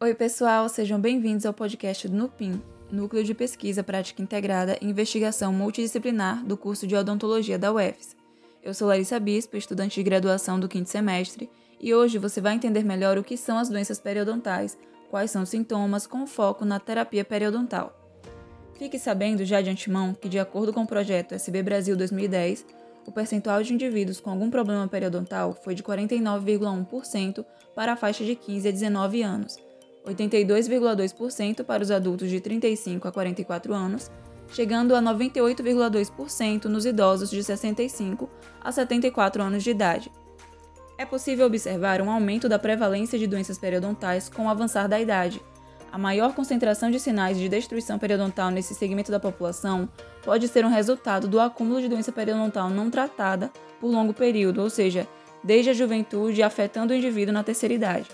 Oi, pessoal, sejam bem-vindos ao podcast do NUPIM, Núcleo de Pesquisa Prática Integrada e Investigação Multidisciplinar do curso de Odontologia da UFES. Eu sou Larissa Bispo, estudante de graduação do quinto semestre, e hoje você vai entender melhor o que são as doenças periodontais, quais são os sintomas, com foco na terapia periodontal. Fique sabendo já de antemão que, de acordo com o projeto SB Brasil 2010, o percentual de indivíduos com algum problema periodontal foi de 49,1% para a faixa de 15 a 19 anos 82,2% para os adultos de 35 a 44 anos, chegando a 98,2% nos idosos de 65 a 74 anos de idade. É possível observar um aumento da prevalência de doenças periodontais com o avançar da idade. A maior concentração de sinais de destruição periodontal nesse segmento da população pode ser um resultado do acúmulo de doença periodontal não tratada por longo período, ou seja, desde a juventude afetando o indivíduo na terceira idade.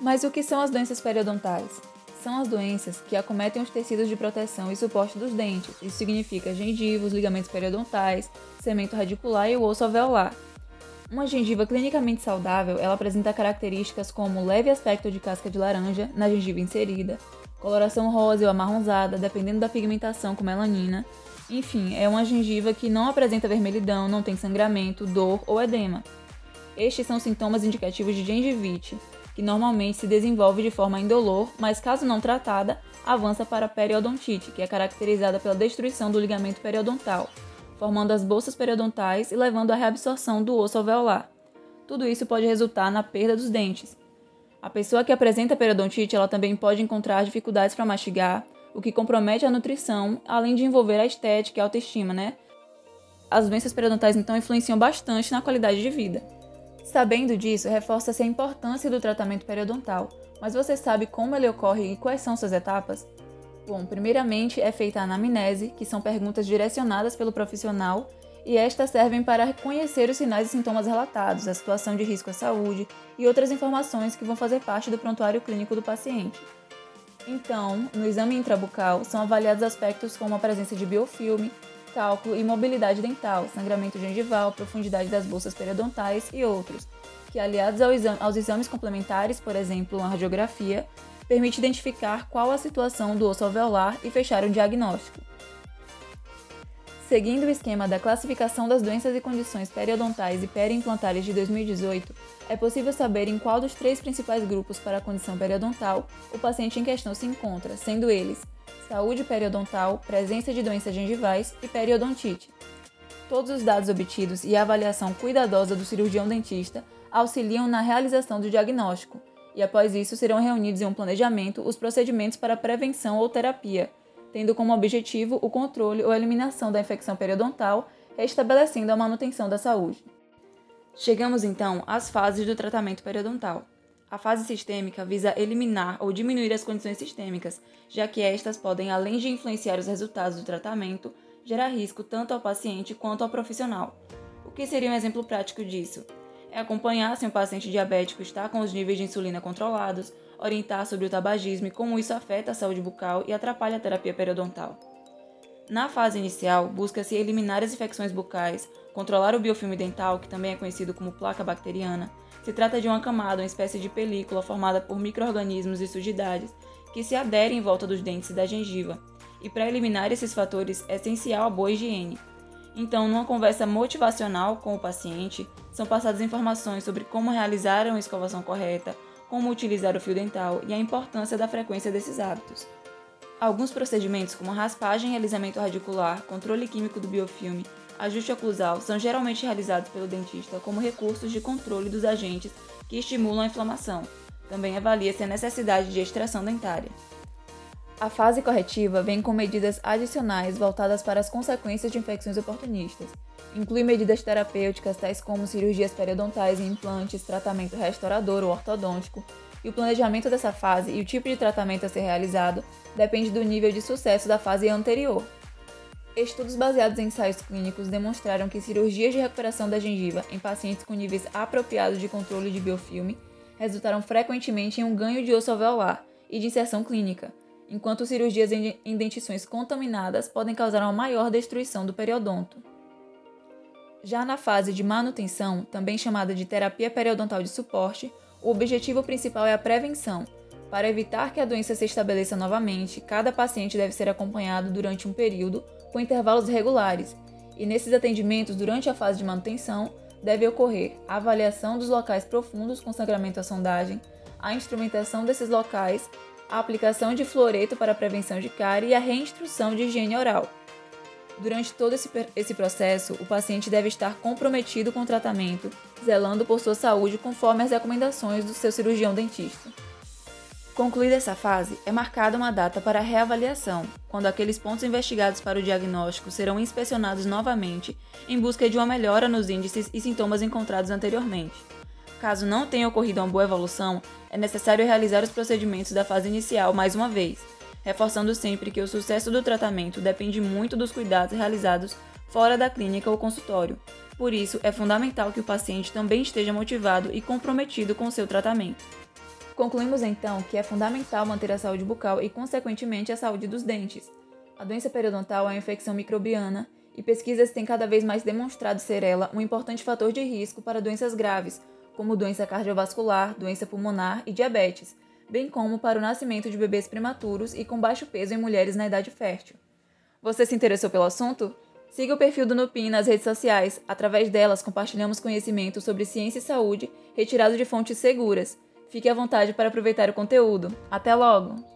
Mas o que são as doenças periodontais? São as doenças que acometem os tecidos de proteção e suporte dos dentes. Isso significa gengivos, ligamentos periodontais, cemento radicular e o osso alveolar. Uma gengiva clinicamente saudável, ela apresenta características como leve aspecto de casca de laranja na gengiva inserida, coloração rosa ou amarronzada, dependendo da pigmentação com melanina. Enfim, é uma gengiva que não apresenta vermelhidão, não tem sangramento, dor ou edema. Estes são sintomas indicativos de gengivite, que normalmente se desenvolve de forma indolor, mas caso não tratada, avança para a periodontite, que é caracterizada pela destruição do ligamento periodontal, formando as bolsas periodontais e levando à reabsorção do osso alveolar. Tudo isso pode resultar na perda dos dentes. A pessoa que apresenta periodontite, ela também pode encontrar dificuldades para mastigar, o que compromete a nutrição, além de envolver a estética e a autoestima, né? As doenças periodontais então influenciam bastante na qualidade de vida. Sabendo disso, reforça-se a importância do tratamento periodontal, mas você sabe como ele ocorre e quais são suas etapas? Bom, primeiramente é feita a anamnese, que são perguntas direcionadas pelo profissional, e estas servem para reconhecer os sinais e sintomas relatados, a situação de risco à saúde e outras informações que vão fazer parte do prontuário clínico do paciente. Então, no exame intrabucal, são avaliados aspectos como a presença de biofilme, cálculo e mobilidade dental, sangramento gengival, profundidade das bolsas periodontais e outros, que aliados ao aos exames complementares, por exemplo, uma radiografia, permite identificar qual a situação do osso alveolar e fechar um diagnóstico. Seguindo o esquema da classificação das doenças e condições periodontais e periimplantares de 2018, é possível saber em qual dos três principais grupos para a condição periodontal o paciente em questão se encontra, sendo eles saúde periodontal, presença de doenças gengivais e periodontite. Todos os dados obtidos e a avaliação cuidadosa do cirurgião dentista auxiliam na realização do diagnóstico, e após isso serão reunidos em um planejamento os procedimentos para prevenção ou terapia, tendo como objetivo o controle ou eliminação da infecção periodontal, restabelecendo a manutenção da saúde. Chegamos então às fases do tratamento periodontal. A fase sistêmica visa eliminar ou diminuir as condições sistêmicas, já que estas podem, além de influenciar os resultados do tratamento, gerar risco tanto ao paciente quanto ao profissional. O que seria um exemplo prático disso? É acompanhar se um paciente diabético está com os níveis de insulina controlados, orientar sobre o tabagismo e como isso afeta a saúde bucal e atrapalha a terapia periodontal. Na fase inicial, busca-se eliminar as infecções bucais, controlar o biofilme dental, que também é conhecido como placa bacteriana, se trata de uma camada, uma espécie de película formada por micro-organismos e sujidades que se aderem em volta dos dentes e da gengiva, e para eliminar esses fatores é essencial a boa higiene. Então, numa conversa motivacional com o paciente, são passadas informações sobre como realizar uma escovação correta, como utilizar o fio dental e a importância da frequência desses hábitos. Alguns procedimentos, como raspagem e alisamento radicular, controle químico do biofilme ajuste oclusal são geralmente realizados pelo dentista como recursos de controle dos agentes que estimulam a inflamação. Também avalia-se a necessidade de extração dentária. A fase corretiva vem com medidas adicionais voltadas para as consequências de infecções oportunistas. Inclui medidas terapêuticas tais como cirurgias periodontais e implantes, tratamento restaurador ou ortodôntico, e o planejamento dessa fase e o tipo de tratamento a ser realizado depende do nível de sucesso da fase anterior, Estudos baseados em ensaios clínicos demonstraram que cirurgias de recuperação da gengiva em pacientes com níveis apropriados de controle de biofilme resultaram frequentemente em um ganho de osso alveolar e de inserção clínica, enquanto cirurgias em dentições contaminadas podem causar uma maior destruição do periodonto. Já na fase de manutenção, também chamada de terapia periodontal de suporte, o objetivo principal é a prevenção, Para evitar que a doença se estabeleça novamente, cada paciente deve ser acompanhado durante um período com intervalos regulares, e nesses atendimentos, durante a fase de manutenção, deve ocorrer a avaliação dos locais profundos com sangramento à sondagem, a instrumentação desses locais, a aplicação de fluoreto para prevenção de cárie e a reinstrução de higiene oral. Durante todo esse, esse processo, o paciente deve estar comprometido com o tratamento, zelando por sua saúde conforme as recomendações do seu cirurgião dentista. Concluída essa fase, é marcada uma data para reavaliação, quando aqueles pontos investigados para o diagnóstico serão inspecionados novamente em busca de uma melhora nos índices e sintomas encontrados anteriormente. Caso não tenha ocorrido uma boa evolução, é necessário realizar os procedimentos da fase inicial mais uma vez, reforçando sempre que o sucesso do tratamento depende muito dos cuidados realizados fora da clínica ou consultório. Por isso, é fundamental que o paciente também esteja motivado e comprometido com o seu tratamento. Concluímos então que é fundamental manter a saúde bucal e, consequentemente, a saúde dos dentes. A doença periodontal é uma infecção microbiana e pesquisas têm cada vez mais demonstrado ser ela um importante fator de risco para doenças graves, como doença cardiovascular, doença pulmonar e diabetes, bem como para o nascimento de bebês prematuros e com baixo peso em mulheres na idade fértil. Você se interessou pelo assunto? Siga o perfil do Nupin nas redes sociais. Através delas, compartilhamos conhecimento sobre ciência e saúde retirado de fontes seguras. Fique à vontade para aproveitar o conteúdo. Até logo!